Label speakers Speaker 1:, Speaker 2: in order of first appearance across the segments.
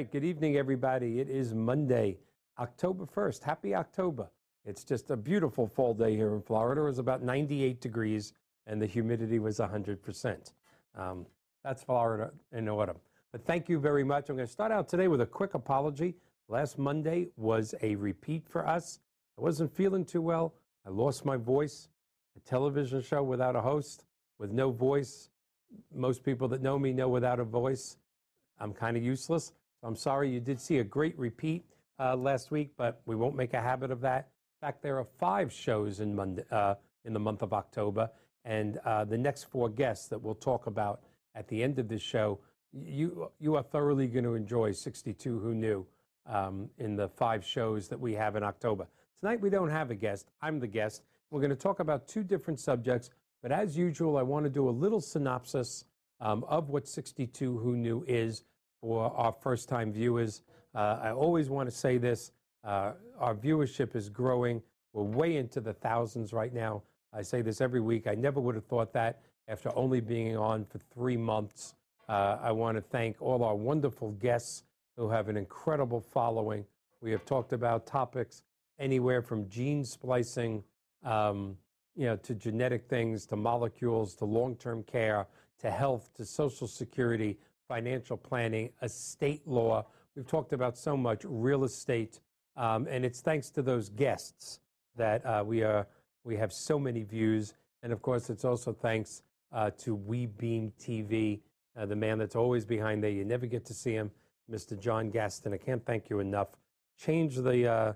Speaker 1: Right, good evening, everybody. It is Monday, October 1st. Happy October. It's just a beautiful fall day here in Florida. It was about 98 degrees and the humidity was 100%. Um, that's Florida in autumn. But thank you very much. I'm going to start out today with a quick apology. Last Monday was a repeat for us. I wasn't feeling too well. I lost my voice. A television show without a host, with no voice. Most people that know me know without a voice, I'm kind of useless. I'm sorry you did see a great repeat uh, last week, but we won't make a habit of that. In fact, there are five shows in, Monday, uh, in the month of October, and uh, the next four guests that we'll talk about at the end of this show, you, you are thoroughly going to enjoy 62 Who Knew um, in the five shows that we have in October. Tonight, we don't have a guest. I'm the guest. We're going to talk about two different subjects, but as usual, I want to do a little synopsis um, of what 62 Who Knew is for our first time viewers. Uh, I always want to say this uh, our viewership is growing. We're way into the thousands right now. I say this every week. I never would have thought that after only being on for three months. Uh, I want to thank all our wonderful guests who have an incredible following. We have talked about topics anywhere from gene splicing, um, you know, to genetic things, to molecules, to long-term care, to health, to social security, financial planning, estate law. We've talked about so much real estate, um, and it's thanks to those guests that uh, we are we have so many views. And of course, it's also thanks uh, to WeBeam TV, uh, the man that's always behind there. You never get to see him, Mr. John Gaston. I can't thank you enough. Change the uh,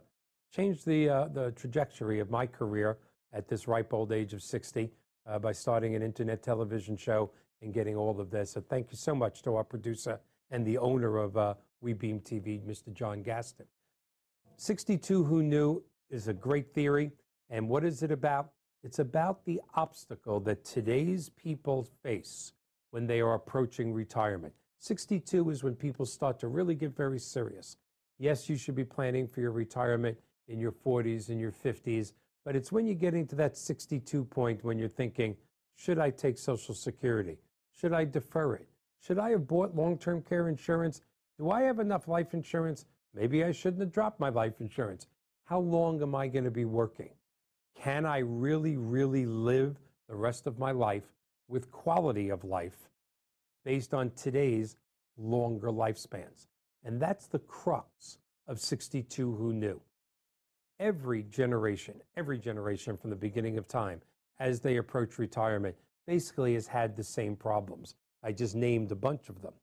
Speaker 1: change the uh, the trajectory of my career at this ripe old age of 60 uh, by starting an internet television show and getting all of this. So thank you so much to our producer and the owner of uh, WeBeam TV, Mr. John Gaston. 62 Who Knew is a great theory. And what is it about? It's about the obstacle that today's people face when they are approaching retirement. 62 is when people start to really get very serious. Yes, you should be planning for your retirement in your 40s and your 50s, but it's when you're getting that 62 point when you're thinking, should I take Social Security? Should I defer it? Should I have bought long term care insurance? Do I have enough life insurance? Maybe I shouldn't have dropped my life insurance. How long am I going to be working? Can I really, really live the rest of my life with quality of life based on today's longer lifespans? And that's the crux of 62 Who Knew. Every generation, every generation from the beginning of time, as they approach retirement, basically has had the same problems. I just named a bunch of them.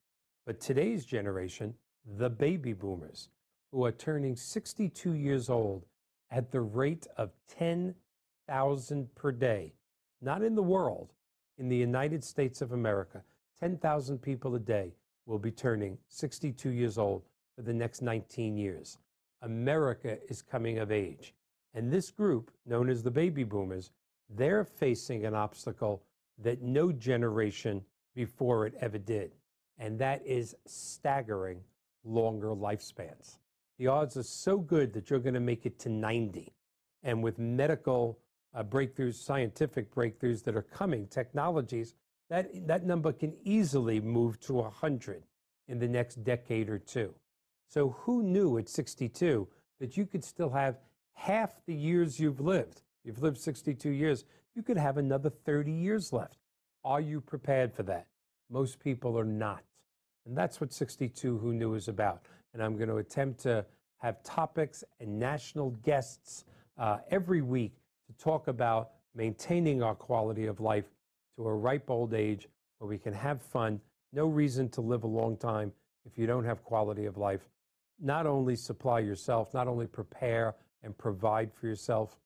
Speaker 1: But today's generation, the baby boomers, who are turning 62 years old at the rate of 10,000 per day, not in the world, in the United States of America, 10,000 people a day will be turning 62 years old for the next 19 years. America is coming of age. And this group, known as the baby boomers, they're facing an obstacle that no generation before it ever did, and that is staggering longer lifespans. The odds are so good that you're going to make it to 90. And with medical uh, breakthroughs, scientific breakthroughs that are coming, technologies, that, that number can easily move to 100 in the next decade or two. So, who knew at 62 that you could still have half the years you've lived? You've lived 62 years you could have another 30 years left. Are you prepared for that? Most people are not. And that's what 62 Who Knew is about. And I'm going to attempt to have topics and national guests uh, every week to talk about maintaining our quality of life to a ripe old age where we can have fun. No reason to live a long time if you don't have quality of life. Not only supply yourself, not only prepare and provide for yourself,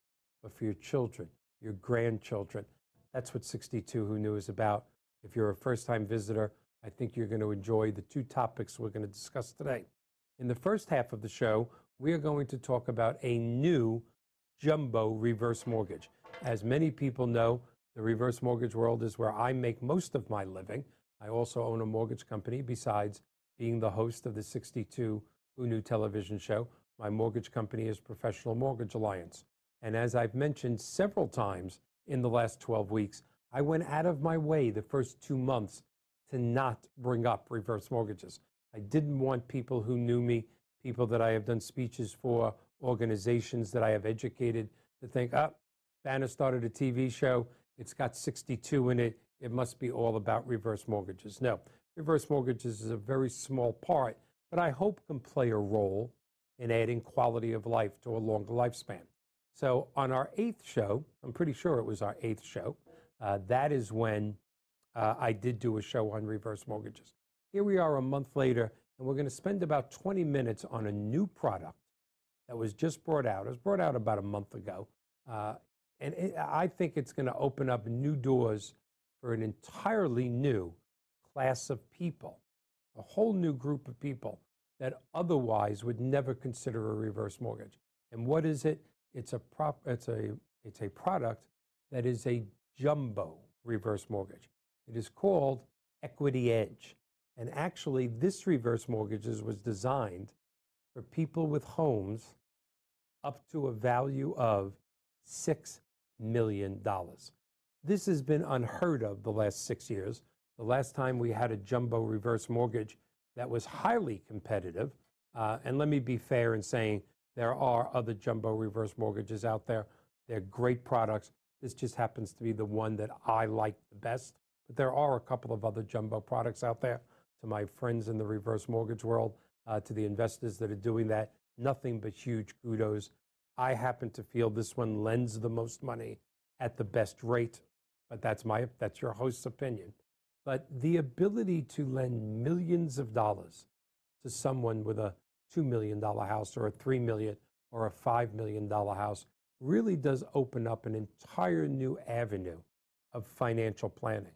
Speaker 1: but for your children your grandchildren. That's what 62 Who Knew is about. If you're a first time visitor, I think you're going to enjoy the two topics we're going to discuss today. In the first half of the show, we are going to talk about a new jumbo reverse mortgage. As many people know, the reverse mortgage world is where I make most of my living. I also own a mortgage company besides being the host of the 62 Who Knew television show. My mortgage company is Professional Mortgage Alliance. And as I've mentioned several times in the last 12 weeks, I went out of my way the first two months to not bring up reverse mortgages. I didn't want people who knew me, people that I have done speeches for, organizations that I have educated, to think, oh, Banner started a TV show. It's got 62 in it. It must be all about reverse mortgages. No, reverse mortgages is a very small part, but I hope can play a role in adding quality of life to a longer lifespan. So on our eighth show, I'm pretty sure it was our eighth show, uh, that is when uh, I did do a show on reverse mortgages. Here we are a month later, and we're going to spend about 20 minutes on a new product that was just brought out. It was brought out about a month ago. Uh, and it, I think it's going to open up new doors for an entirely new class of people, a whole new group of people that otherwise would never consider a reverse mortgage. And what is it? It's a prop, it's a it's a product that is a jumbo reverse mortgage. It is called Equity Edge. And actually, this reverse mortgages was designed for people with homes up to a value of $6 million. This has been unheard of the last six years. The last time we had a jumbo reverse mortgage that was highly competitive, uh, and let me be fair in saying there are other jumbo reverse mortgages out there. They're great products. This just happens to be the one that I like the best. But there are a couple of other jumbo products out there. To my friends in the reverse mortgage world, uh, to the investors that are doing that, nothing but huge kudos. I happen to feel this one lends the most money at the best rate, but that's my that's your host's opinion. But the ability to lend millions of dollars to someone with a $2 million house or a $3 million or a $5 million house really does open up an entire new avenue of financial planning.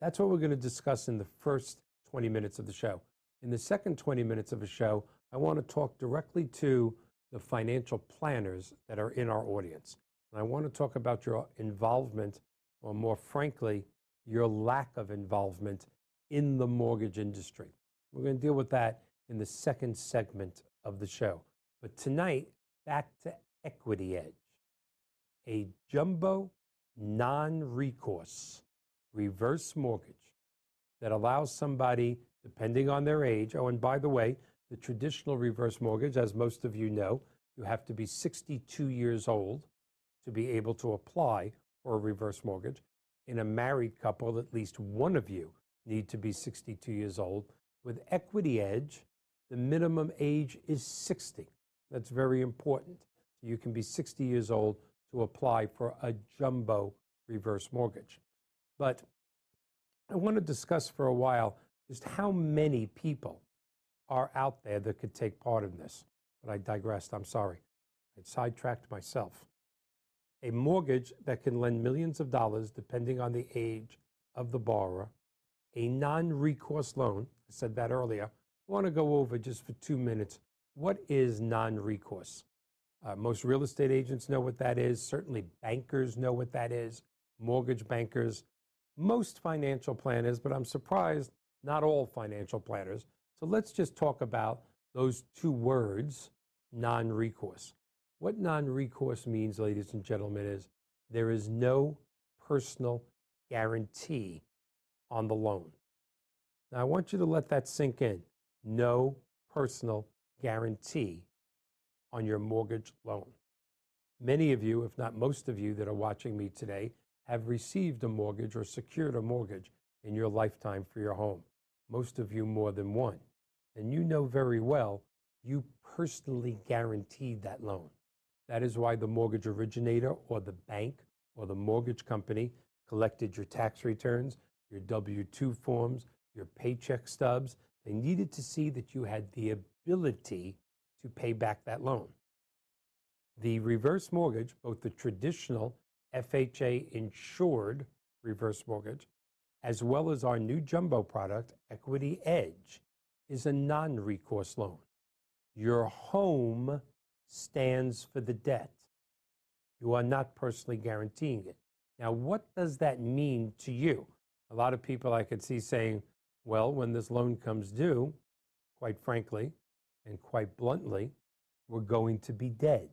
Speaker 1: That's what we're going to discuss in the first 20 minutes of the show. In the second 20 minutes of the show, I want to talk directly to the financial planners that are in our audience. And I want to talk about your involvement, or more frankly, your lack of involvement in the mortgage industry. We're going to deal with that in the second segment of the show. But tonight, back to Equity Edge, a jumbo, non recourse reverse mortgage that allows somebody, depending on their age, oh, and by the way, the traditional reverse mortgage, as most of you know, you have to be 62 years old to be able to apply for a reverse mortgage. In a married couple, at least one of you need to be 62 years old. With Equity Edge, the minimum age is 60. That's very important. You can be 60 years old to apply for a jumbo reverse mortgage. But I want to discuss for a while just how many people are out there that could take part in this. But I digressed. I'm sorry. I sidetracked myself. A mortgage that can lend millions of dollars depending on the age of the borrower, a non recourse loan, I said that earlier. I want to go over just for two minutes what is non recourse? Uh, most real estate agents know what that is. Certainly, bankers know what that is, mortgage bankers, most financial planners, but I'm surprised not all financial planners. So let's just talk about those two words non recourse. What non recourse means, ladies and gentlemen, is there is no personal guarantee on the loan. Now, I want you to let that sink in. No personal guarantee on your mortgage loan. Many of you, if not most of you that are watching me today, have received a mortgage or secured a mortgage in your lifetime for your home. Most of you more than one. And you know very well you personally guaranteed that loan. That is why the mortgage originator or the bank or the mortgage company collected your tax returns, your W 2 forms, your paycheck stubs. They needed to see that you had the ability to pay back that loan. The reverse mortgage, both the traditional FHA insured reverse mortgage, as well as our new jumbo product, Equity Edge, is a non recourse loan. Your home stands for the debt. You are not personally guaranteeing it. Now, what does that mean to you? A lot of people I could see saying, well, when this loan comes due, quite frankly and quite bluntly, we're going to be dead.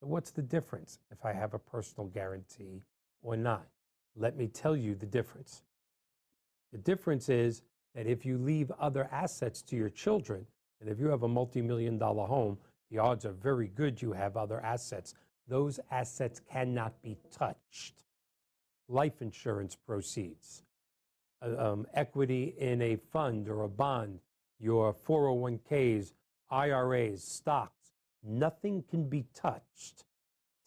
Speaker 1: What's the difference if I have a personal guarantee or not? Let me tell you the difference. The difference is that if you leave other assets to your children, and if you have a multi million dollar home, the odds are very good you have other assets. Those assets cannot be touched. Life insurance proceeds, um, equity in a fund or a bond, your 401ks, IRAs, stocks, nothing can be touched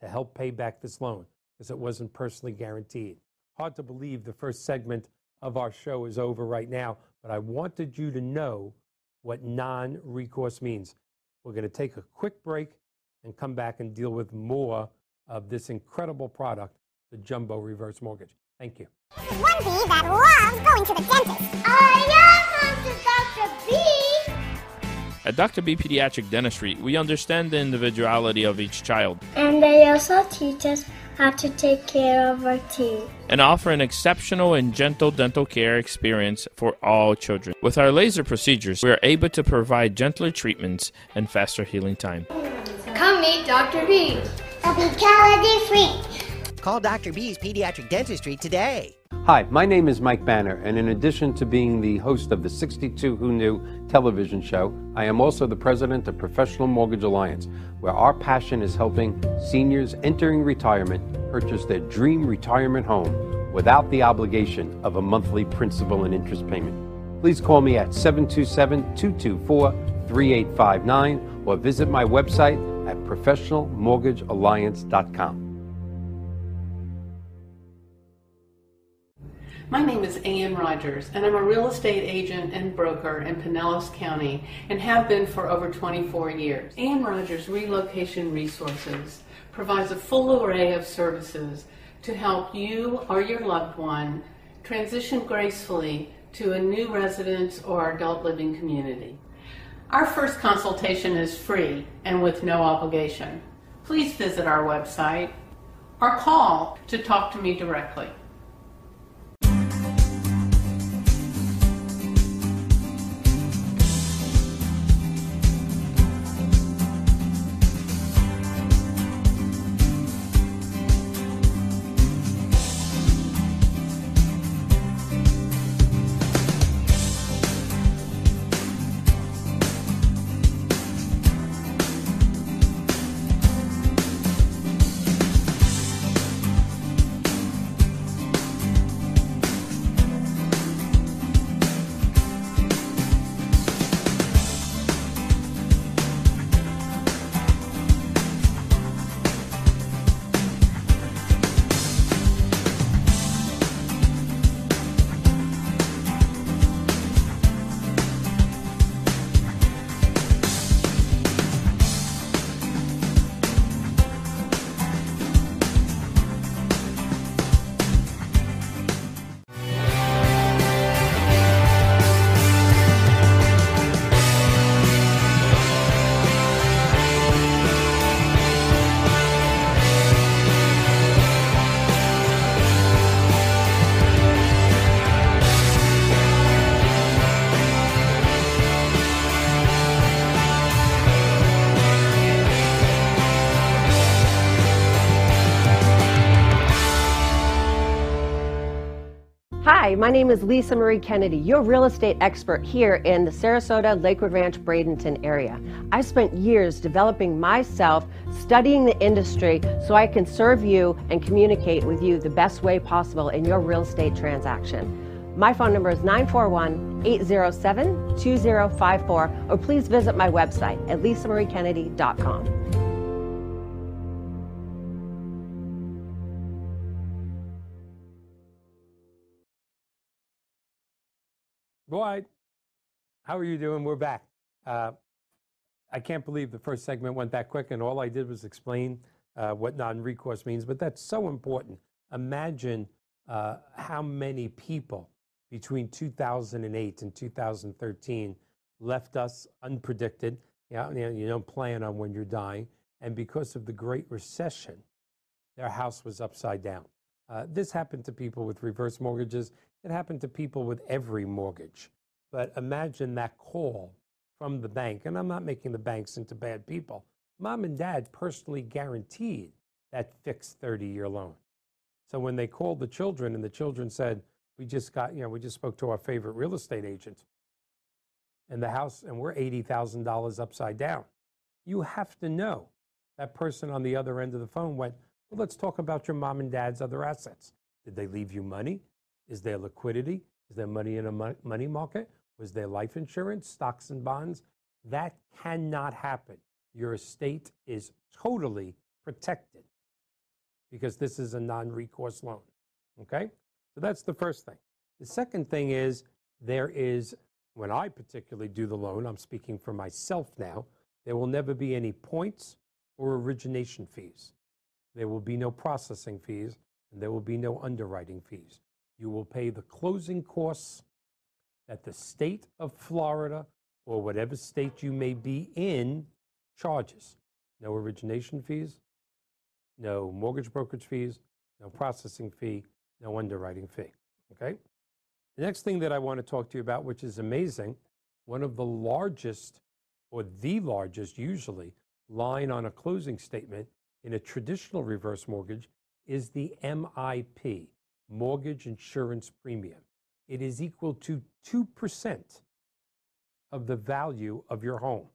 Speaker 1: to help pay back this loan because it wasn't personally guaranteed. Hard to believe the first segment of our show is over right now, but I wanted you to know what non recourse means. We're going to take a quick break and come back and deal with more of this incredible product, the Jumbo Reverse Mortgage. Thank you.
Speaker 2: One bee that loves going to the dentist. I am Dr. B.
Speaker 3: At Dr. B Pediatric Dentistry, we understand the individuality of each child
Speaker 4: And they also teach us how to take care of our teeth.
Speaker 3: and offer an exceptional and gentle dental care experience for all children. With our laser procedures, we are able to provide gentler treatments and faster healing time.
Speaker 5: Come meet Dr. B.
Speaker 2: I'll be calorie free.
Speaker 6: Call Dr. B's Pediatric Dentistry today.
Speaker 1: Hi, my name is Mike Banner, and in addition to being the host of the 62 Who Knew television show, I am also the president of Professional Mortgage Alliance, where our passion is helping seniors entering retirement purchase their dream retirement home without the obligation of a monthly principal and interest payment. Please call me at 727 224 3859 or visit my website at professionalmortgagealliance.com.
Speaker 7: My name is Ann Rogers, and I'm a real estate agent and broker in Pinellas County and have been for over 24 years. Ann Rogers Relocation Resources provides a full array of services to help you or your loved one transition gracefully to a new residence or adult living community. Our first consultation is free and with no obligation. Please visit our website or call to talk to me directly.
Speaker 8: My name is Lisa Marie Kennedy, your real estate expert here in the Sarasota Lakewood Ranch Bradenton area. I've spent years developing myself, studying the industry so I can serve you and communicate with you the best way possible in your real estate transaction. My phone number is 941 807 2054, or please visit my website at lisamariekennedy.com.
Speaker 1: Boyd, how are you doing? We're back. Uh, I can't believe the first segment went that quick, and all I did was explain uh, what non recourse means, but that's so important. Imagine uh, how many people between 2008 and 2013 left us unpredicted. You, know, you don't plan on when you're dying. And because of the Great Recession, their house was upside down. Uh, this happened to people with reverse mortgages. It happened to people with every mortgage. But imagine that call from the bank, and I'm not making the banks into bad people. Mom and dad personally guaranteed that fixed 30 year loan. So when they called the children and the children said, We just got, you know, we just spoke to our favorite real estate agent and the house, and we're $80,000 upside down. You have to know that person on the other end of the phone went, well, let's talk about your mom and dad's other assets. Did they leave you money? Is there liquidity? Is there money in a money market? Was there life insurance, stocks and bonds? That cannot happen. Your estate is totally protected because this is a non recourse loan. Okay? So that's the first thing. The second thing is there is, when I particularly do the loan, I'm speaking for myself now, there will never be any points or origination fees. There will be no processing fees and there will be no underwriting fees. You will pay the closing costs that the state of Florida or whatever state you may be in charges. No origination fees, no mortgage brokerage fees, no processing fee, no underwriting fee. Okay? The next thing that I want to talk to you about, which is amazing, one of the largest, or the largest usually, line on a closing statement in a traditional reverse mortgage is the MIP, Mortgage Insurance Premium. It is equal to 2% of the value of your home.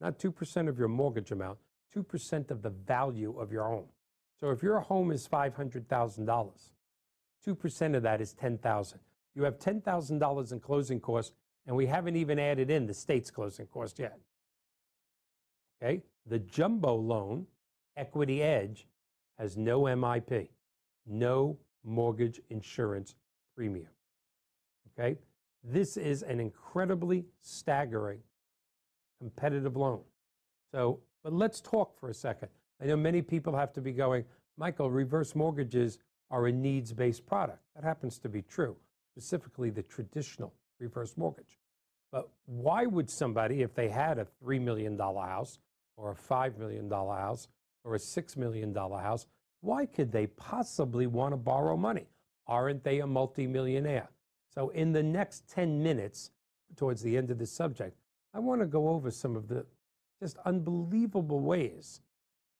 Speaker 1: Not 2% of your mortgage amount, 2% of the value of your home. So if your home is $500,000, 2% of that is 10,000. You have $10,000 in closing costs and we haven't even added in the state's closing cost yet. Okay? The jumbo loan, Equity Edge, has no MIP, no mortgage insurance premium. Okay? This is an incredibly staggering competitive loan. So, but let's talk for a second. I know many people have to be going, Michael, reverse mortgages are a needs based product. That happens to be true, specifically the traditional reverse mortgage. But why would somebody, if they had a $3 million house or a $5 million house or a $6 million house, why could they possibly want to borrow money? Aren't they a multimillionaire? So, in the next 10 minutes, towards the end of this subject, I want to go over some of the just unbelievable ways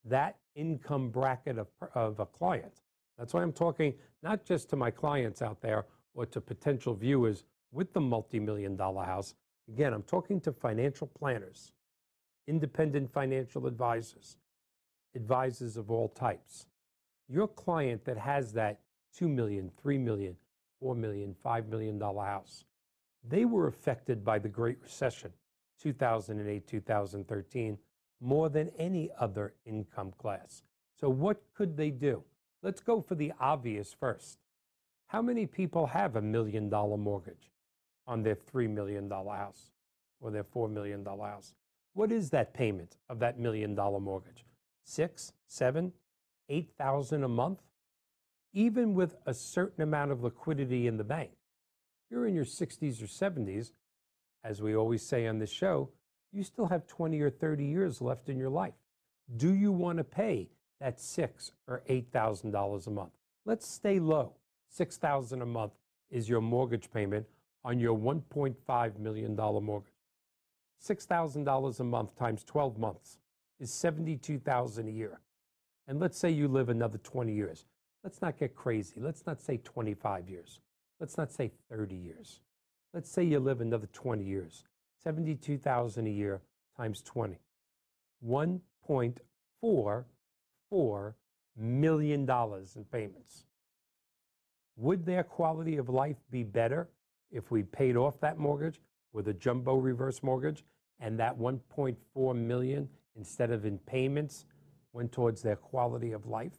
Speaker 1: that income bracket of, of a client. That's why I'm talking not just to my clients out there or to potential viewers with the multi million dollar house. Again, I'm talking to financial planners, independent financial advisors, advisors of all types. Your client that has that $2 million, $3 million, $4 million, $5 million house, they were affected by the Great Recession, 2008, 2013, more than any other income class. So, what could they do? Let's go for the obvious first. How many people have a million dollar mortgage on their $3 million house or their $4 million house? What is that payment of that million dollar mortgage? Six, seven, eight thousand a month? Even with a certain amount of liquidity in the bank. You're in your 60s or 70s, as we always say on this show, you still have 20 or 30 years left in your life. Do you want to pay that six or eight thousand dollars a month? Let's stay low. Six thousand a month is your mortgage payment on your 1.5 million dollar mortgage. Six thousand dollars a month times 12 months is 72,000 a year. And let's say you live another 20 years. Let's not get crazy. Let's not say 25 years. Let's not say 30 years. Let's say you live another 20 years. 72,000 a year times 20. 1.44 million dollars in payments. Would their quality of life be better if we paid off that mortgage with a jumbo reverse mortgage and that 1.4 million instead of in payments went towards their quality of life?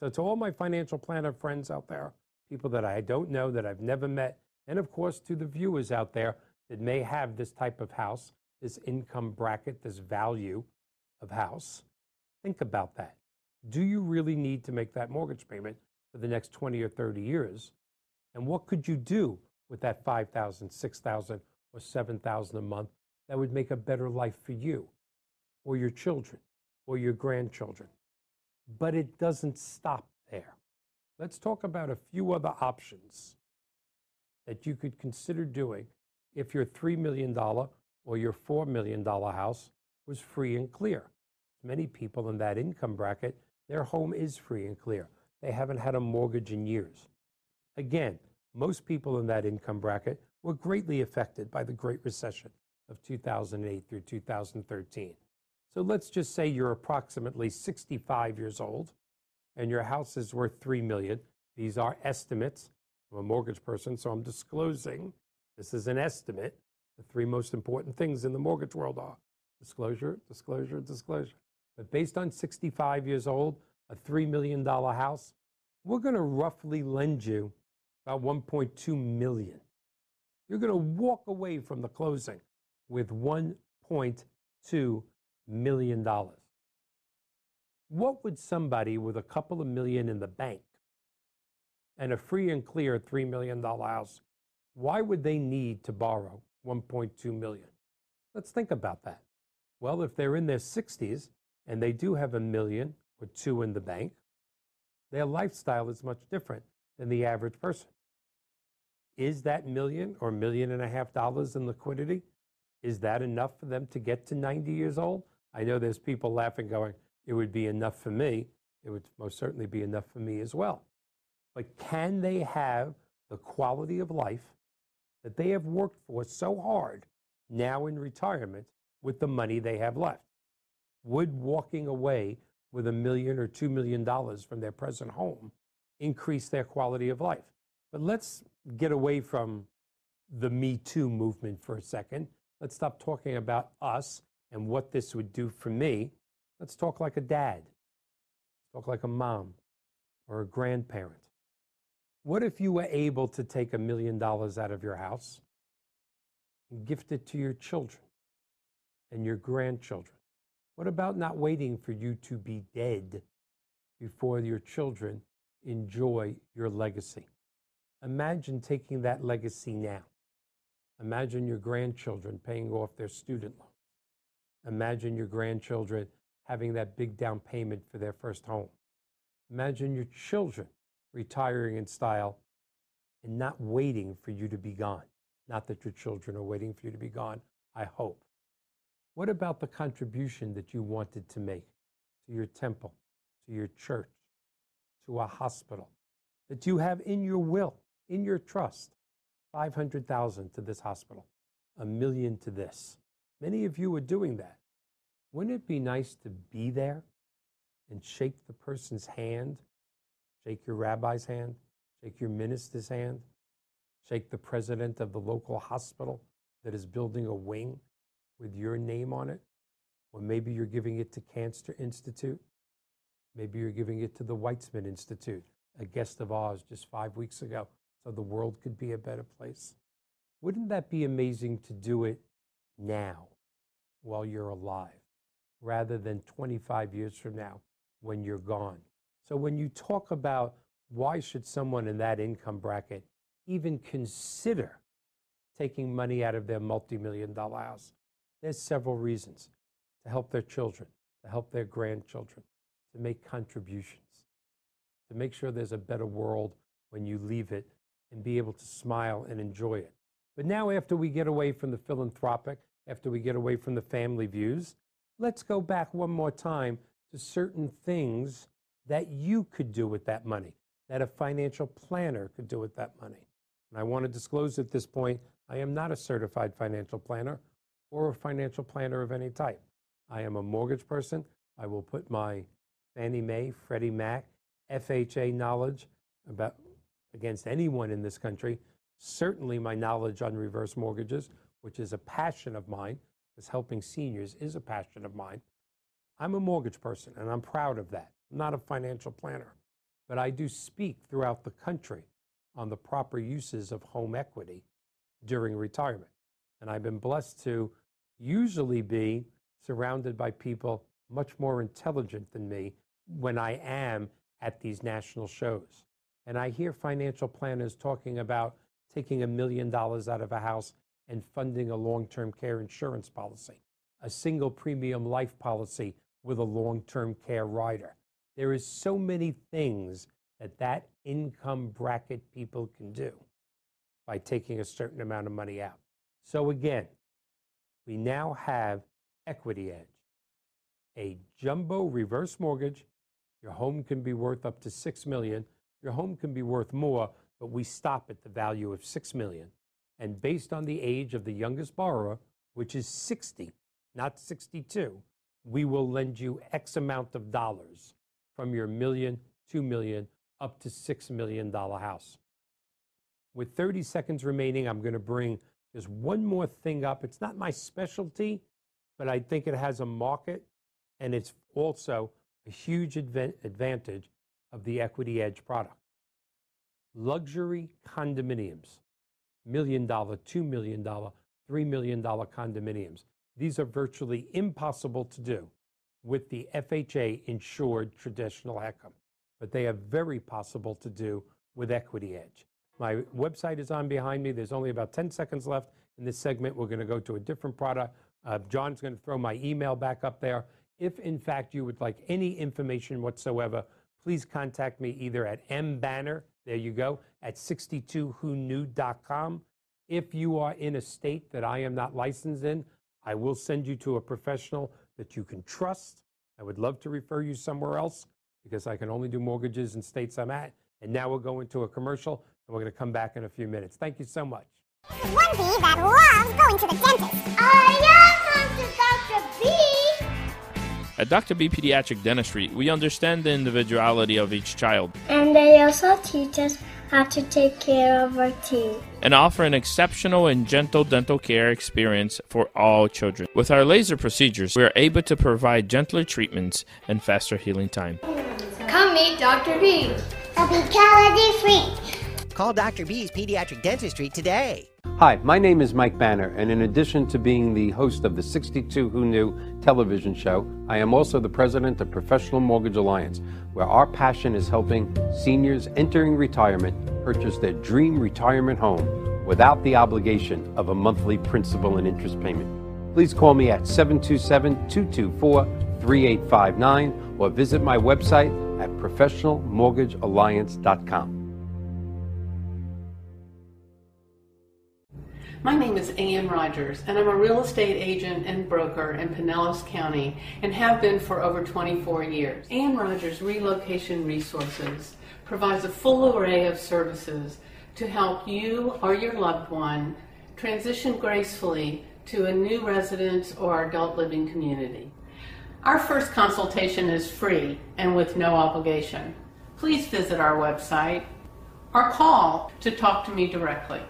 Speaker 1: So to all my financial planner friends out there, people that I don't know that I've never met, and of course to the viewers out there that may have this type of house, this income bracket, this value of house. Think about that. Do you really need to make that mortgage payment for the next 20 or 30 years? And what could you do with that 5,000, 6,000 or 7,000 a month that would make a better life for you or your children or your grandchildren? But it doesn't stop there. Let's talk about a few other options that you could consider doing if your $3 million or your $4 million house was free and clear. Many people in that income bracket, their home is free and clear. They haven't had a mortgage in years. Again, Most people in that income bracket were greatly affected by the Great Recession of 2008 through 2013. So let's just say you're approximately 65 years old and your house is worth 3 million. These are estimates. I'm a mortgage person, so I'm disclosing this is an estimate. The three most important things in the mortgage world are disclosure, disclosure, disclosure. But based on 65 years old, a $3 million house, we're going to roughly lend you about 1.2 million. You're going to walk away from the closing with 1.2 million dollars. What would somebody with a couple of million in the bank and a free and clear $3 million house, why would they need to borrow 1.2 million? Let's think about that. Well, if they're in their 60s and they do have a million or two in the bank, their lifestyle is much different than the average person. Is that million or million and a half dollars in liquidity? Is that enough for them to get to 90 years old? I know there's people laughing, going, it would be enough for me. It would most certainly be enough for me as well. But can they have the quality of life that they have worked for so hard now in retirement with the money they have left? Would walking away with a million or two million dollars from their present home increase their quality of life? But let's get away from the Me Too movement for a second. Let's stop talking about us and what this would do for me Let's talk like a dad. Talk like a mom or a grandparent. What if you were able to take a million dollars out of your house and gift it to your children and your grandchildren? What about not waiting for you to be dead before your children enjoy your legacy? Imagine taking that legacy now. Imagine your grandchildren paying off their student loans. Imagine your grandchildren having that big down payment for their first home. Imagine your children retiring in style and not waiting for you to be gone. Not that your children are waiting for you to be gone, I hope. What about the contribution that you wanted to make to your temple, to your church, to a hospital, that you have in your will, in your trust? 500,000 to this hospital, a million to this. Many of you are doing that. Wouldn't it be nice to be there and shake the person's hand, shake your rabbi's hand, shake your minister's hand, shake the president of the local hospital that is building a wing with your name on it? Or maybe you're giving it to Cancer Institute. Maybe you're giving it to the Weizmann Institute, a guest of ours just five weeks ago, so the world could be a better place. Wouldn't that be amazing to do it now while you're alive? rather than 25 years from now when you're gone. So when you talk about why should someone in that income bracket even consider taking money out of their multi-million dollar house, there's several reasons to help their children, to help their grandchildren, to make contributions, to make sure there's a better world when you leave it and be able to smile and enjoy it. But now, after we get away from the philanthropic, after we get away from the family views, let's go back one more time to certain things that you could do with that money, that a financial planner could do with that money. And I want to disclose at this point I am not a certified financial planner or a financial planner of any type. I am a mortgage person. I will put my Fannie Mae, Freddie Mac, FHA knowledge about against anyone in this country. Certainly my knowledge on reverse mortgages, which is a passion of mine because helping seniors is a passion of mine. I'm a mortgage person and I'm proud of that. I'm not a financial planner, but I do speak throughout the country on the proper uses of home equity during retirement. And I've been blessed to usually be surrounded by people much more intelligent than me when I am at these national shows. And I hear financial planners talking about taking a million dollars out of a house and funding a long term care insurance policy, a single premium life policy with a long term care rider. There is so many things that that income bracket people can do by taking a certain amount of money out. So again, we now have Equity Edge, a jumbo reverse mortgage. Your home can be worth up to 6 million. Your home can be worth more, but we stop at the value of 6 million. And based on the age of the youngest borrower, which is 60, not 62, we will lend you X amount of dollars from your million, 2 million, up to $6 million house. With 30 seconds remaining, I'm going to bring just one more thing up. It's not my specialty, but I think it has a market, and it's also a huge advan- advantage of the Equity Edge product. Luxury condominiums, million dollar, $2 million, $3 million condominiums. These are virtually impossible to do with the FHA insured traditional HECM, but they are very possible to do with Equity Edge. My website is on behind me. There's only about 10 seconds left in this segment. We're going to go to a different product. Uh, John's going to throw my email back up there. If, in fact, you would like any information whatsoever, please contact me either at mbanner, there you go, at 62whoknew.com. If you are in a state that I am not licensed in, I will send you to a professional that you can trust. I would love to refer you somewhere else because I can only do mortgages in states I'm at. And now we'll go into a commercial and we're going to come back in a few minutes. Thank you so much.
Speaker 2: One bee that loves going to the dentist. I am Dr. B.
Speaker 3: At Dr. B Pediatric Dentistry, we understand the individuality of each child
Speaker 4: And they also teach us how to take care of our teeth.
Speaker 3: and offer an exceptional and gentle dental care experience for all children. With our laser procedures, we are able to provide gentler treatments and faster healing time.
Speaker 5: Come meet Dr. B.
Speaker 2: I'll be calorie free.
Speaker 6: Call Dr. B's Pediatric Dentistry today.
Speaker 1: Hi, my name is Mike Banner, and in addition to being the host of the 62 Who Knew television show, I am also the president of Professional Mortgage Alliance, where our passion is helping seniors entering retirement purchase their dream retirement home without the obligation of a monthly principal and interest payment. Please call me at 727 224 3859 or visit my website at professionalmortgagealliance.com.
Speaker 7: My name is Ann Rogers, and I'm a real estate agent and broker in Pinellas County and have been for over 24 years. Ann Rogers Relocation Resources provides a full array of services to help you or your loved one transition gracefully to a new residence or adult living community. Our first consultation is free and with no obligation. Please visit our website or call to talk to me directly.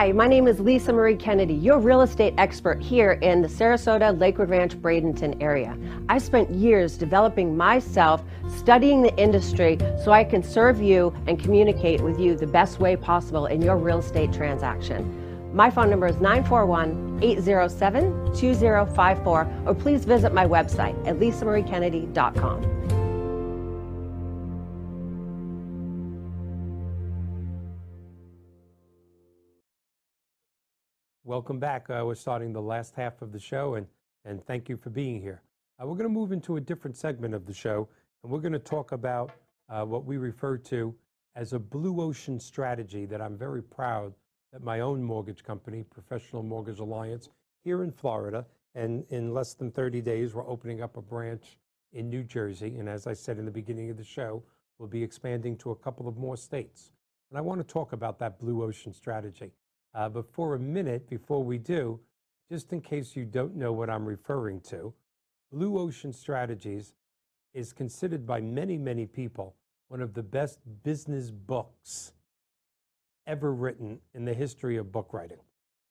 Speaker 8: Hi, my name is Lisa Marie Kennedy, your real estate expert here in the Sarasota, Lakewood Ranch, Bradenton area. I spent years developing myself, studying the industry so I can serve you and communicate with you the best way possible in your real estate transaction. My phone number is 941 807 2054, or please visit my website at lisamariekennedy.com.
Speaker 1: Welcome back. Uh, we're starting the last half of the show, and, and thank you for being here. Uh, we're going to move into a different segment of the show, and we're going to talk about uh, what we refer to as a blue ocean strategy that I'm very proud that my own mortgage company, Professional Mortgage Alliance, here in Florida, and in less than 30 days, we're opening up a branch in New Jersey. And as I said in the beginning of the show, we'll be expanding to a couple of more states. And I want to talk about that blue ocean strategy. Uh, but for a minute, before we do, just in case you don't know what I'm referring to, Blue Ocean Strategies is considered by many, many people one of the best business books ever written in the history of book writing.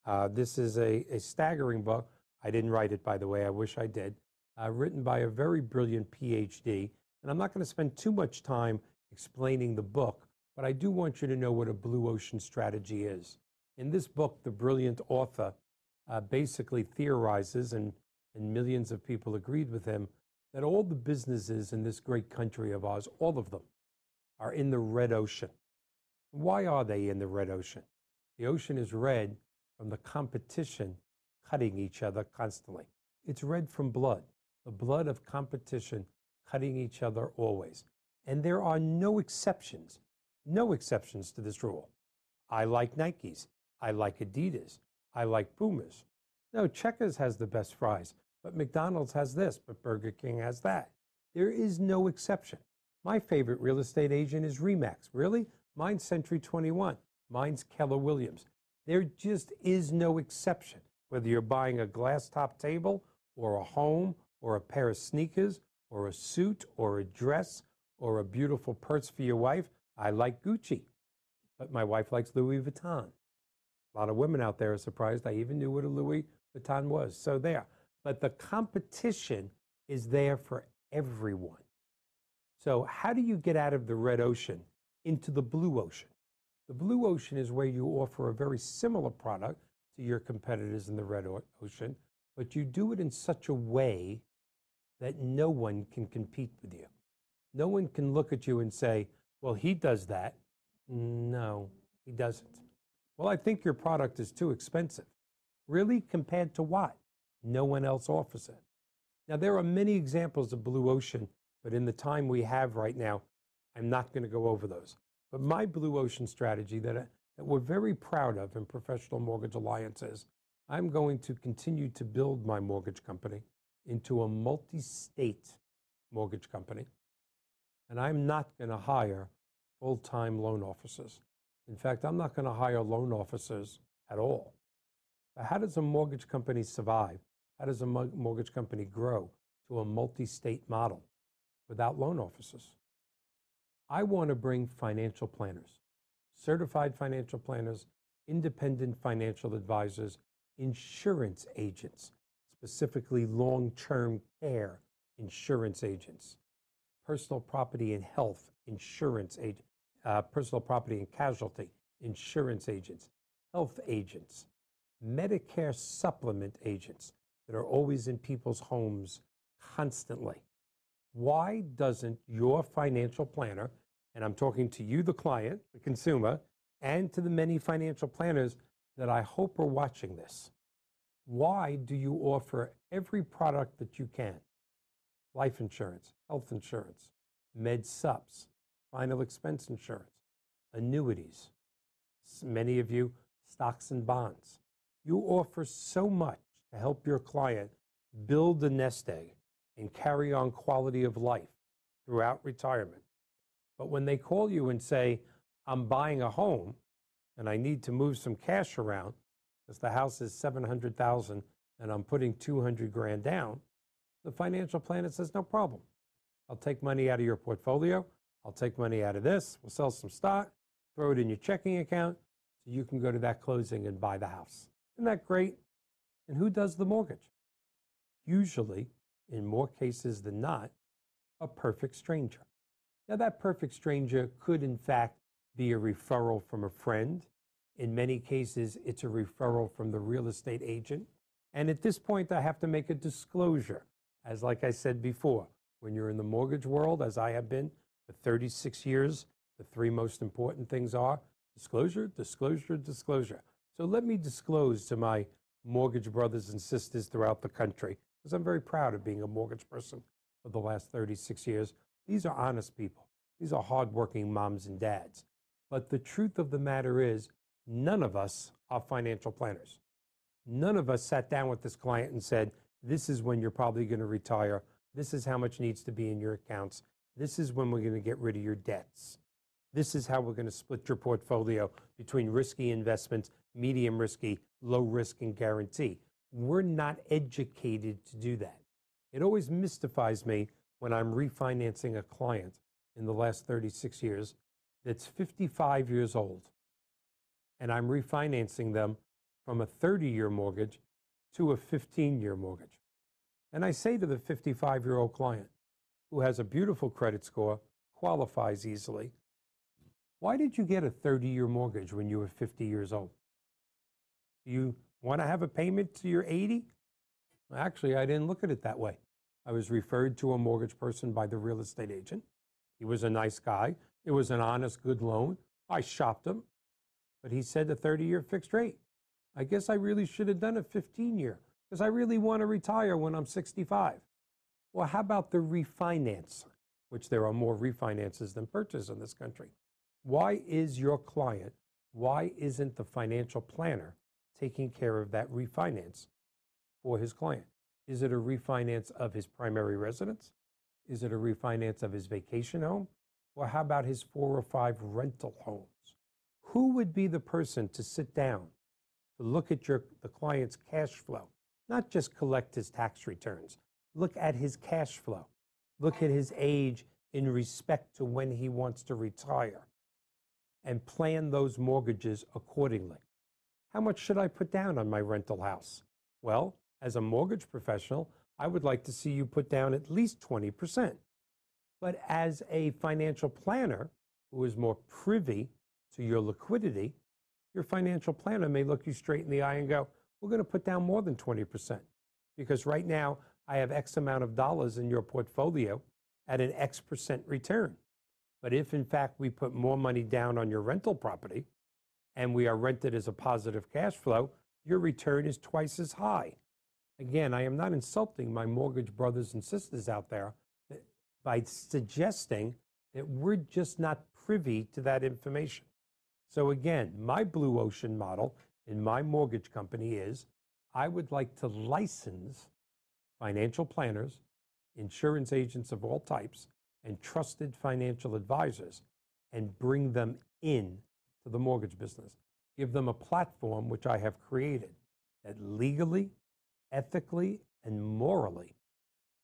Speaker 1: Uh, this is a, a, staggering book. I didn't write it, by the way, I wish I did. Uh, written by a very brilliant PhD. And I'm not going to spend too much time explaining the book, but I do want you to know what a blue ocean strategy is. In this book, the brilliant author uh, basically theorizes, and, and millions of people agreed with him, that all the businesses in this great country of ours, all of them, are in the red ocean. Why are they in the red ocean? The ocean is red from the competition cutting each other constantly. It's red from blood, the blood of competition cutting each other always. And there are no exceptions, no exceptions to this rule. I like Nikes. I like Adidas. I like Pumas. No, Checkers has the best fries, but McDonald's has this, but Burger King has that. There is no exception. My favorite real estate agent is Remax. Really? Mine's Century 21. Mine's Keller Williams. There just is no exception. Whether you're buying a glass top table or a home or a pair of sneakers or a suit or a dress or a beautiful purse for your wife, I like Gucci. But my wife likes Louis Vuitton. A lot of women out there are surprised I even knew what a Louis Vuitton was. So there. But the competition is there for everyone. So, how do you get out of the red ocean into the blue ocean? The blue ocean is where you offer a very similar product to your competitors in the red ocean, but you do it in such a way that no one can compete with you. No one can look at you and say, well, he does that. No, he doesn't. Well, I think your product is too expensive. Really? Compared to what? No one else offers it. Now, there are many examples of blue ocean but in the time we have right now, I'm not going to go over those. But my blue ocean strategy that, that we're very proud of in Professional Mortgage Alliance is I'm going to continue to build my mortgage company into a multi state mortgage company. And I'm not going to hire full time loan officers. In fact, I'm not going to hire loan officers at all. how does a mortgage company survive? How does a mortgage company grow to a multi state model? without loan officers. I want to bring financial planners, certified financial planners, independent financial advisors, insurance agents, specifically long term care insurance agents, personal property and health insurance agents, uh, personal property and casualty insurance agents, health agents, Medicare supplement agents that are always in people's homes constantly. Why doesn't your financial planner, and I'm talking to you, the client, the consumer, and to the many financial planners that I hope are watching this, why do you offer every product that you can? Life insurance, health insurance, med sups, final expense insurance, annuities, many of you, stocks and bonds. You offer so much to help your client build a nest egg and carry on quality of life throughout retirement. But when they call you and say, I'm buying a home and I need to move some cash around because the house is 700,000 and I'm putting 200 grand down, the financial planner says, no problem. I'll take money out of your portfolio. I'll take money out of this. We'll sell some stock, throw it in your checking account so you can go to that closing and buy the house. Isn't that great? And who does the mortgage? Usually in more cases than not, a perfect stranger. Now, that perfect stranger could, in fact, be a referral from a friend. In many cases, it's a referral from the real estate agent. And at this point, I have to make a disclosure. As, like I said before, when you're in the mortgage world, as I have been for 36 years, the three most important things are disclosure, disclosure, disclosure. So let me disclose to my mortgage brothers and sisters throughout the country because I'm very proud of being a mortgage person for the last 36 years. These are honest people. These are hardworking moms and dads. But the truth of the matter is, none of us are financial planners. None of us sat down with this client and said, This is when you're probably going to retire. This is how much needs to be in your accounts. This is when we're going to get rid of your debts. This is how we're going to split your portfolio between risky investments, medium risky, low risk, and guarantee. We're not educated to do that. It always mystifies me when I'm refinancing a client in the last 36 years that's 55 years old and I'm refinancing them from a 30 year mortgage to a 15 year mortgage. And I say to the 55 year old client who has a beautiful credit score, qualifies easily, why did you get a 30 year mortgage when you were 50 years old? Do you want to have a payment to your 80? Actually, I didn't look at it that way. I was referred to a mortgage person by the real estate agent. He was a nice guy. It was an honest, good loan. I shopped him, but he said a 30 year fixed rate. I guess I really should have done a 15 year because I really want to retire when I'm 65. Well, how about the refinance, which there are more refinances than purchases in this country? Why is your client, why isn't the financial planner taking care of that refinance for his client? Is it a refinance of his primary residence? Is it a refinance of his vacation home? Or how about his four or five rental homes? Who would be the person to sit down to look at your, the client's cash flow, not just collect his tax returns, look at his cash flow, look at his age in respect to when he wants to retire, and plan those mortgages accordingly. How much should I put down on my rental house? Well, as a mortgage professional, I would like to see you put down at least 20%. But as a financial planner who is more privy to your liquidity, your financial planner may look you straight in the eye and go, We're going to put down more than 20%. Because right now, I have X amount of dollars in your portfolio at an X percent return. But if in fact we put more money down on your rental property and we are rented as a positive cash flow, your return is twice as high. Again, I am not insulting my mortgage brothers and sisters out there by suggesting that we're just not privy to that information. So, again, my blue ocean model in my mortgage company is I would like to license financial planners, insurance agents of all types, and trusted financial advisors and bring them in to the mortgage business. Give them a platform which I have created that legally, ethically, and morally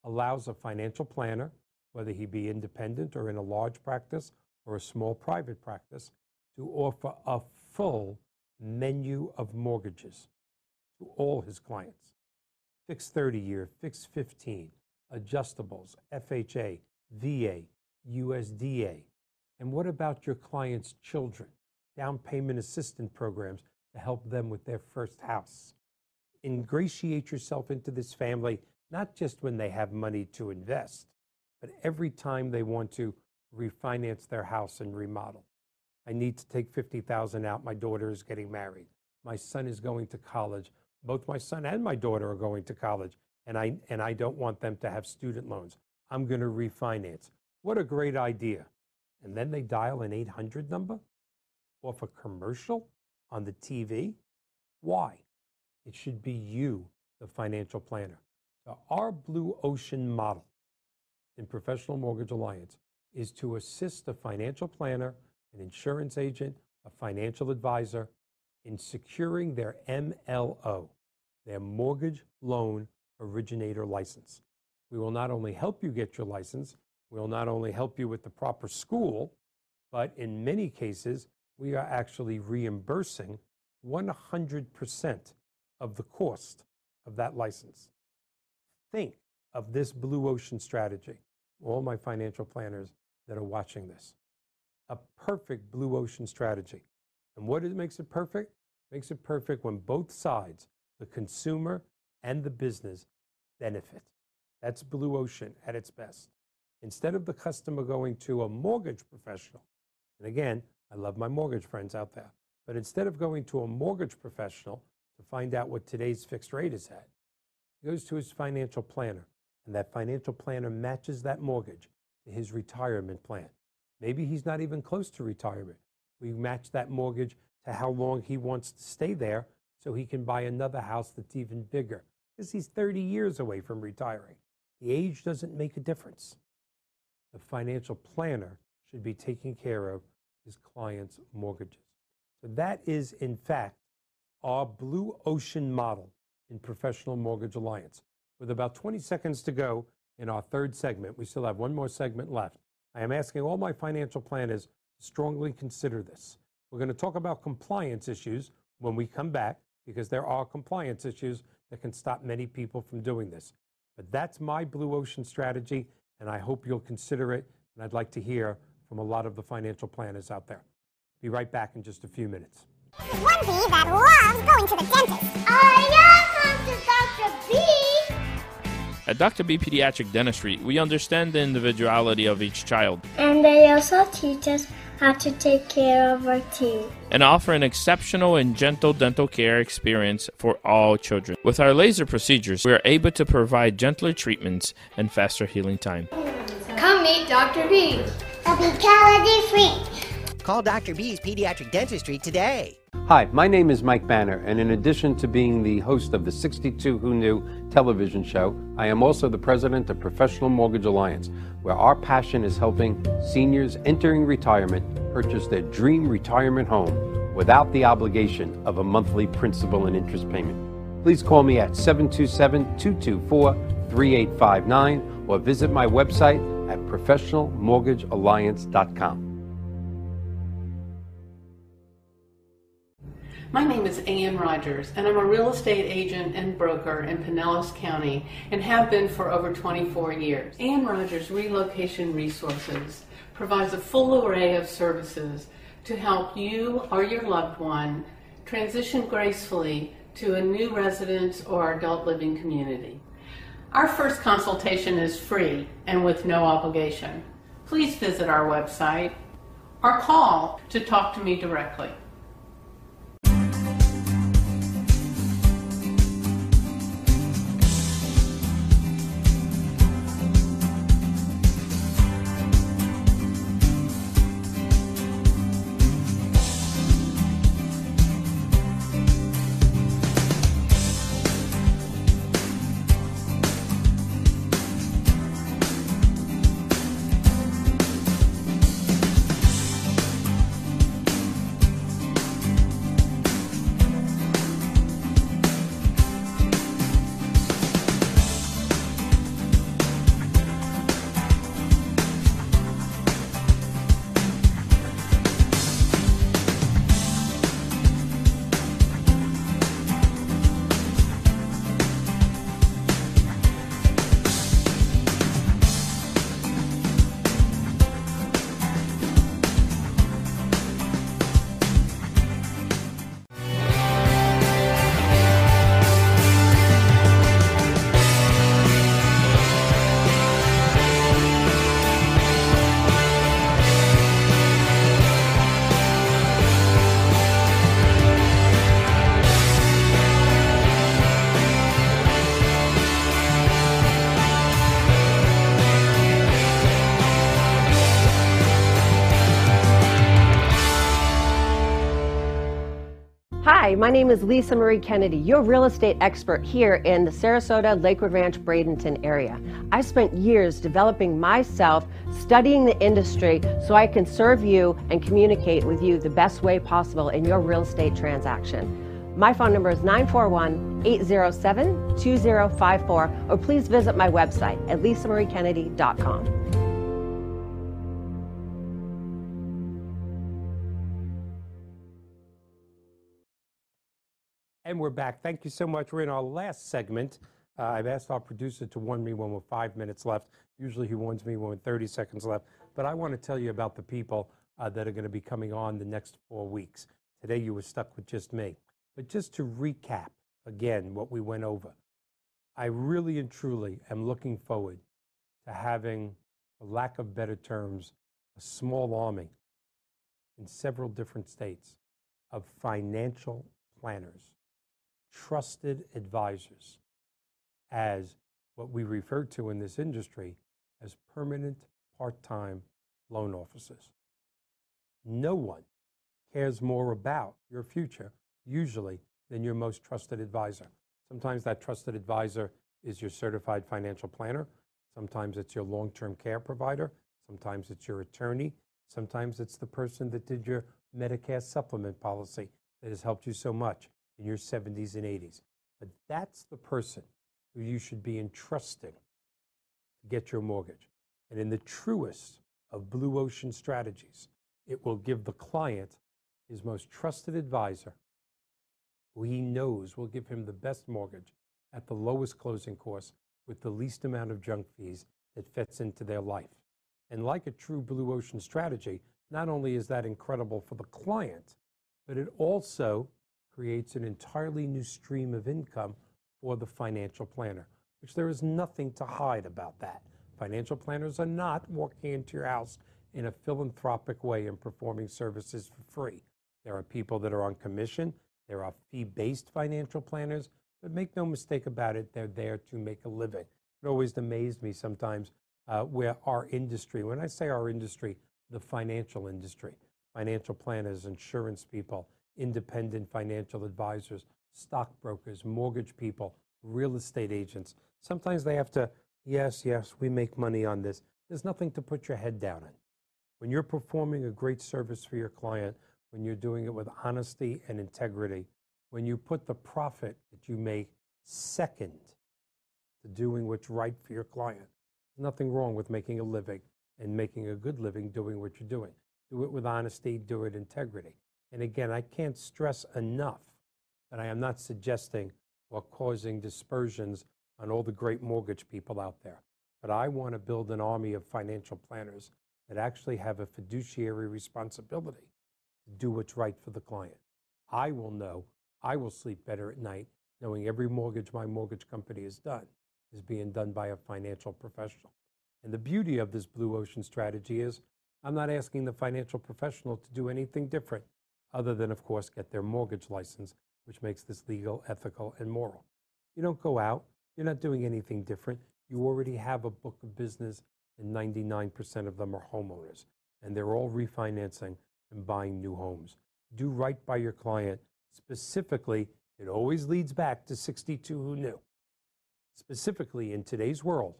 Speaker 1: allows a financial planner, whether he be independent or in a large practice or a small private practice, to offer a full menu of mortgages to all his clients. Fixed 30 year, fixed 15, adjustables, FHA, VA, USDA. And what about your clients' children? Down payment assistance programs to help them with their first house. Ingratiate yourself into this family, not just when they have money to invest, but every time they want to refinance their house and remodel. I need to take 50,000 out. My daughter is getting married. My son is going to college. Both my son and my daughter are going to college, and I, and I don't want them to have student loans. I'm going to refinance. What a great idea. And then they dial an 800 number off a commercial on the TV. Why? It should be you, the financial planner. So, our blue ocean model in Professional Mortgage Alliance is to assist a financial planner, an insurance agent, a financial advisor in securing their MLO, their mortgage loan originator license. We will not only help you get your license, we will not only help you with the proper school, but in many cases, we are actually reimbursing 100% of the cost of that license. Think of this blue ocean strategy, all my financial planners that are watching this. A perfect blue ocean strategy. And what makes it perfect? Makes it perfect when both sides, the consumer and the business, benefit. That's blue ocean at its best. Instead of the customer going to a mortgage professional, and again, I love my mortgage friends out there, but instead of going to a mortgage professional to find out what today's fixed rate is at, he goes to his financial planner, and that financial planner matches that mortgage to his retirement plan. Maybe he's not even close to retirement. We match that mortgage to how long he wants to stay there so he can buy another house that's even bigger because he's 30 years away from retiring. The age doesn't make a difference. The financial planner should be taking care of his client's mortgages. So that is, in fact, our blue ocean model in Professional Mortgage Alliance. With about 20 seconds to go in our third segment, we still have one more segment left. I am asking all my financial planners strongly consider this. We're going to talk about compliance issues when we come back because there are compliance issues that can stop many people from doing this. But that's my blue ocean strategy, and I hope you'll consider it. And I'd like to hear from a lot of the financial planners out there. Be right back in just a few minutes.
Speaker 2: One bee that loves going to the dentist. I am Dr. B.
Speaker 3: At Dr. B Pediatric Dentistry, we understand the individuality of each child
Speaker 4: And they also teach us how to take care of our teeth.
Speaker 3: and offer an exceptional and gentle dental care experience for all children. With our laser procedures, we are able to provide gentler treatments and faster healing time.
Speaker 5: Come meet Dr. B.
Speaker 2: They'll be calorie free.
Speaker 6: Call Dr. B's Pediatric Dentistry today.
Speaker 1: Hi, my name is Mike Banner, and in addition to being the host of the 62 Who Knew television show, I am also the president of Professional Mortgage Alliance, where our passion is helping seniors entering retirement purchase their dream retirement home without the obligation of a monthly principal and interest payment. Please call me at 727 224 3859 or visit my website at professionalmortgagealliance.com.
Speaker 7: My name is Ann Rogers, and I'm a real estate agent and broker in Pinellas County and have been for over 24 years. Ann Rogers Relocation Resources provides a full array of services to help you or your loved one transition gracefully to a new residence or adult living community. Our first consultation is free and with no obligation. Please visit our website or call to talk to me directly.
Speaker 8: My name is Lisa Marie Kennedy, your real estate expert here in the Sarasota, Lakewood Ranch, Bradenton area. I spent years developing myself, studying the industry so I can serve you and communicate with you the best way possible in your real estate transaction. My phone number is 941 807 2054, or please visit my website at lisamariekennedy.com.
Speaker 1: And we're back. Thank you so much. We're in our last segment. Uh, I've asked our producer to warn me when we're five minutes left. Usually he warns me when we're 30 seconds left. But I want to tell you about the people uh, that are going to be coming on the next four weeks. Today you were stuck with just me. But just to recap again what we went over, I really and truly am looking forward to having, for lack of better terms, a small army in several different states of financial planners trusted advisors as what we refer to in this industry as permanent part time loan officers. No one cares more about your future, usually, than your most trusted advisor. Sometimes that trusted advisor is your certified financial planner. Sometimes it's your long term care provider. Sometimes it's your attorney. Sometimes it's the person that did your Medicare supplement policy that has helped you so much in your 70s and 80s. But that's the person who you should be entrusting to get your mortgage. And in the truest of blue ocean strategies, it will give the client his most trusted advisor who he knows will give him the best mortgage at the lowest closing cost with the least amount of junk fees that fits into their life. And like a true blue ocean strategy, not only is that incredible for the client, but it also creates an entirely new stream of income for the financial planner, which there is nothing to hide about that. Financial planners are not walking into your house in a philanthropic way and performing services for free. There are people that are on commission, there are fee based financial planners, but make no mistake about it, they're there to make a living. It always amazed me sometimes uh, where our industry, when I say our industry, the financial industry, financial planners, insurance people, independent financial advisors, stockbrokers, mortgage people, real estate agents. Sometimes they have to, yes, yes, we make money on this. There's nothing to put your head down in. When you're performing a great service for your client, when you're doing it with honesty and integrity, when you put the profit that you make second to doing what's right for your client, there's nothing wrong with making a living and making a good living doing what you're doing. Do it with honesty, do it integrity. And again, I can't stress enough that I am not suggesting or causing dispersions on all the great mortgage people out there. But I want to build an army of financial planners that actually have a fiduciary responsibility to do what's right for the client. I will know, I will sleep better at night knowing every mortgage my mortgage company has done is being done by a financial professional. And the beauty of this blue ocean strategy is I'm not asking the financial professional to do anything different other than, of course, get their mortgage license, which makes this legal, ethical, and moral. You don't go out, you're not doing anything different. You already have a book of business, and 99% of them are homeowners, and they're all refinancing and buying new homes. Do right by your client. Specifically, it always leads back to 62 who knew. Specifically, in today's world,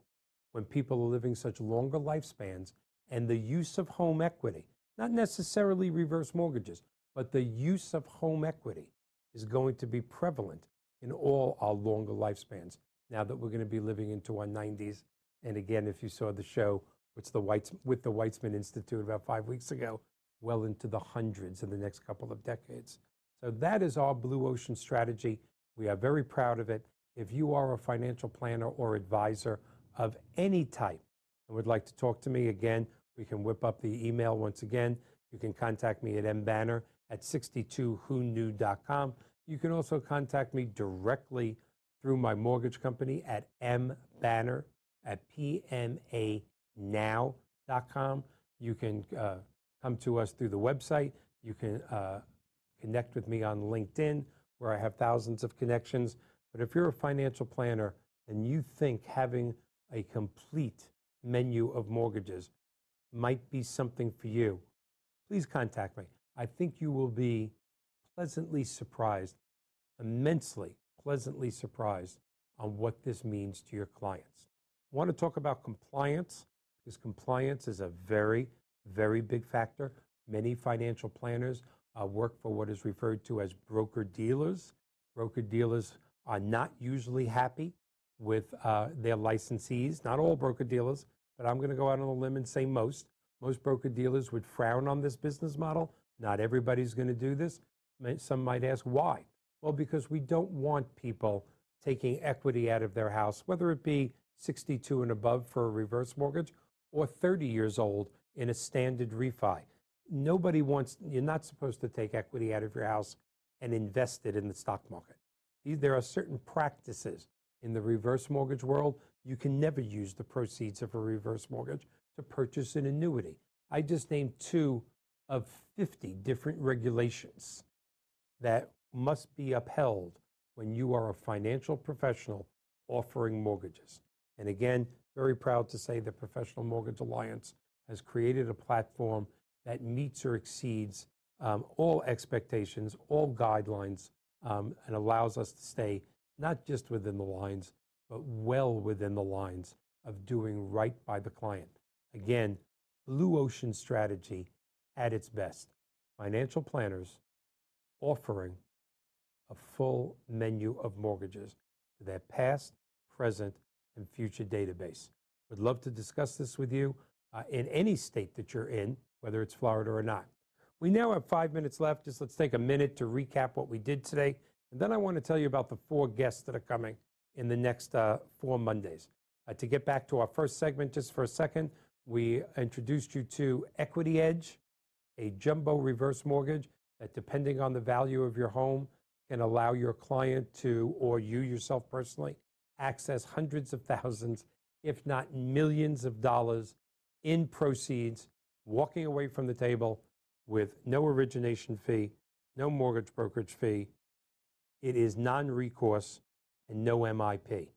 Speaker 1: when people are living such longer lifespans and the use of home equity, not necessarily reverse mortgages, but the use of home equity is going to be prevalent in all our longer lifespans now that we're going to be living into our 90s. And again, if you saw the show with the, Weitz, with the Weitzman Institute about five weeks ago, well into the hundreds in the next couple of decades. So that is our blue ocean strategy. We are very proud of it. If you are a financial planner or advisor of any type and would like to talk to me again, we can whip up the email once again. You can contact me at mbanner at 62whoknew.com. You can also contact me directly through my mortgage company at mbanner at pmanow.com. You can uh, come to us through the website. You can uh, connect with me on LinkedIn, where I have thousands of connections. But if you're a financial planner and you think having a complete menu of mortgages might be something for you, please contact me. I think you will be pleasantly surprised, immensely pleasantly surprised on what this means to your clients. I want to talk about compliance because compliance is a very, very big factor. Many financial planners uh, work for what is referred to as broker dealers. Broker dealers are not usually happy with uh, their licensees. Not all broker dealers, but I'm going to go out on a limb and say most. Most broker dealers would frown on this business model. Not everybody's going to do this. Some might ask why. Well, because we don't want people taking equity out of their house, whether it be 62 and above for a reverse mortgage or 30 years old in a standard refi. Nobody wants, you're not supposed to take equity out of your house and invest it in the stock market. There are certain practices in the reverse mortgage world, you can never use the proceeds of a reverse mortgage to purchase an annuity. I just named two of 50 different regulations that must be upheld when you are a financial professional offering mortgages. And again, very proud to say the Professional Mortgage Alliance has created a platform that meets or exceeds um, all expectations, all guidelines, um, and allows us to stay not just within the lines, but well within the lines of doing right by the client. Again, Blue Ocean strategy at its best. Financial planners offering a full menu of mortgages to their past, present, and future database. Would love to discuss this with you uh, in any state that you're in, whether it's Florida or not. We now have five minutes left. Just let's take a minute to recap what we did today. And then I want to tell you about the four guests that are coming in the next uh, four Mondays. Uh, to get back to our first segment, just for a second, we introduced you to Equity Edge, a jumbo reverse mortgage that, depending on the value of your home, can allow your client to, or you yourself personally, access hundreds of thousands, if not millions of dollars in proceeds, walking away from the table with no origination fee, no mortgage brokerage fee. It is non recourse and no MIP.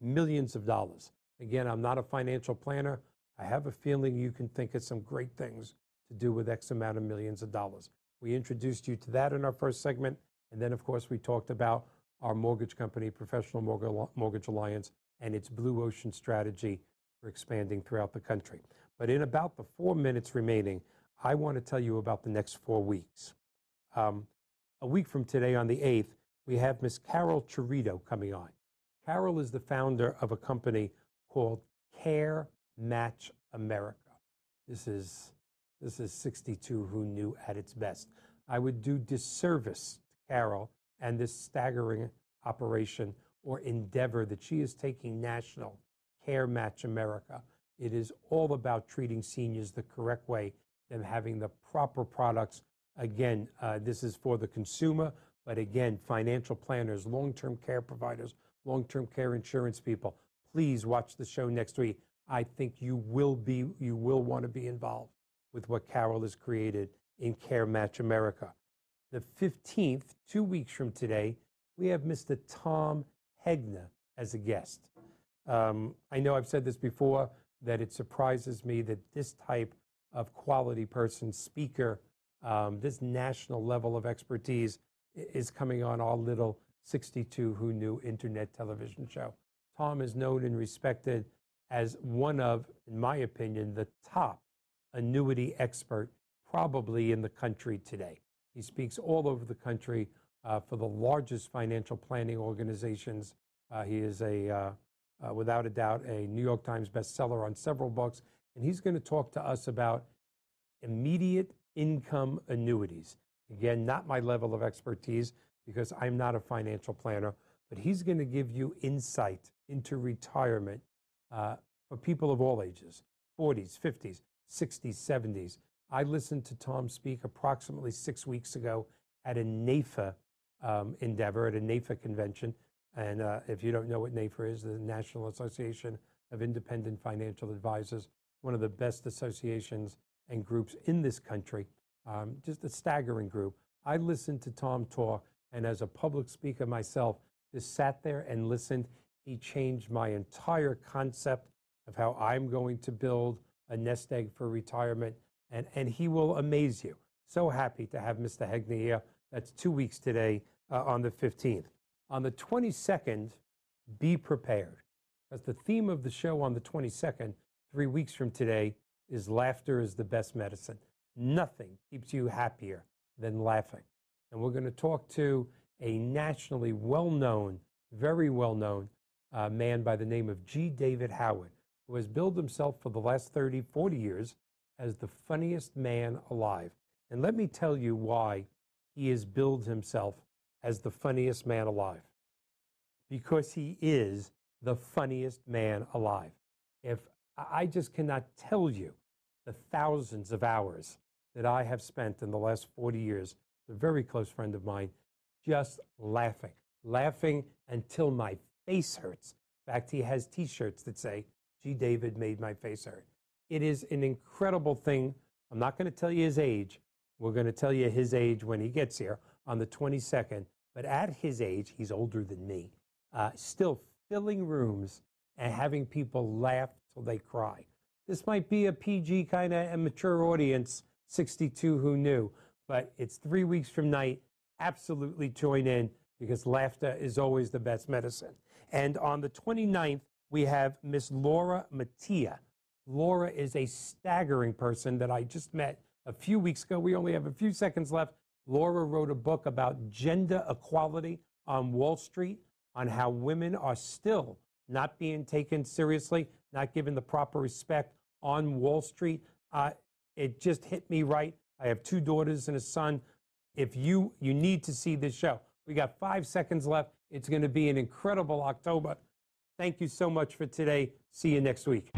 Speaker 1: Millions of dollars. Again, I'm not a financial planner. I have a feeling you can think of some great things to do with X amount of millions of dollars. We introduced you to that in our first segment. And then, of course, we talked about our mortgage company, Professional Mortgage Alliance, and its Blue Ocean strategy for expanding throughout the country. But in about the four minutes remaining, I want to tell you about the next four weeks. Um, a week from today, on the 8th, we have Miss Carol Chirito coming on. Carol is the founder of a company called Care Match America. This is this is 62 who knew at its best. I would do disservice to Carol and this staggering operation or endeavor that she is taking national, Care Match America. It is all about treating seniors the correct way, them having the proper products. Again, uh, this is for the consumer, but again, financial planners, long term care providers, long term care insurance people. Please watch the show next week. I think you will be, you will want to be involved with what Carol has created in Care Match America. The 15th, two weeks from today, we have Mr. Tom Hegna as a guest. Um, I know I've said this before that it surprises me that this type of quality person, speaker, um, this national level of expertise is coming on our little 62 Who Knew internet television show. Tom is known and respected as one of, in my opinion, the top annuity expert probably in the country today. He speaks all over the country uh, for the largest financial planning organizations. Uh, he is a, uh, uh without a doubt, a New York Times bestseller on several books, and he's going to talk to us about immediate income annuities. Again, not my level of expertise because I'm not a financial planner, but he's going to give you insight into retirement uh, for people of all ages 40s, 50s, 60s, 70s. I listened to Tom speak approximately six weeks ago at a NAIFA um, endeavor, at a NAIFA convention. And uh, if you don't know what NAIFA is, the National Association of Independent Financial Advisors, one of the best associations and groups in this country, um, just a staggering group. I listened to Tom talk, and as a public speaker myself, just sat there and listened. He changed my entire concept of how I'm going to build a nest egg for retirement, and, and he will amaze you. So happy to have Mr. Hegna here. That's two weeks today uh, on the 15th. On the 22nd, be prepared. As the theme of the show on the 22nd, three weeks from today, is laughter is the best medicine. Nothing keeps you happier than laughing. And we're going to talk to a nationally well known, very well known uh, man by the name of G. David Howard, who has billed himself for the last 30, 40 years as the funniest man alive. And let me tell you why he has billed himself as the funniest man alive. Because he is the funniest man alive. If I just cannot tell you the thousands of hours that I have spent in the last 40 years, a very close friend of mine, just laughing, laughing until my face hurts. In fact, he has t shirts that say, G. David made my face hurt. It is an incredible thing. I'm not going to tell you his age. We're going to tell you his age when he gets here on the 22nd. But at his age, he's older than me, uh, still filling rooms and having people laugh till they cry. This might be a PG kind of mature audience, 62 who knew, but it's three weeks from night. Absolutely join in because laughter is always the best medicine. And on the 29th, we have Miss Laura Mattia. Laura is a staggering person that I just met a few weeks ago. We only have a few seconds left. Laura wrote a book about gender equality on Wall Street, on how women are still not being taken seriously, not given the proper respect on Wall Street. Uh, it just hit me right. I have two daughters and a son. If you you need to see this show, we got five seconds left. It's going to be an incredible October. Thank you so much for today. See you next week.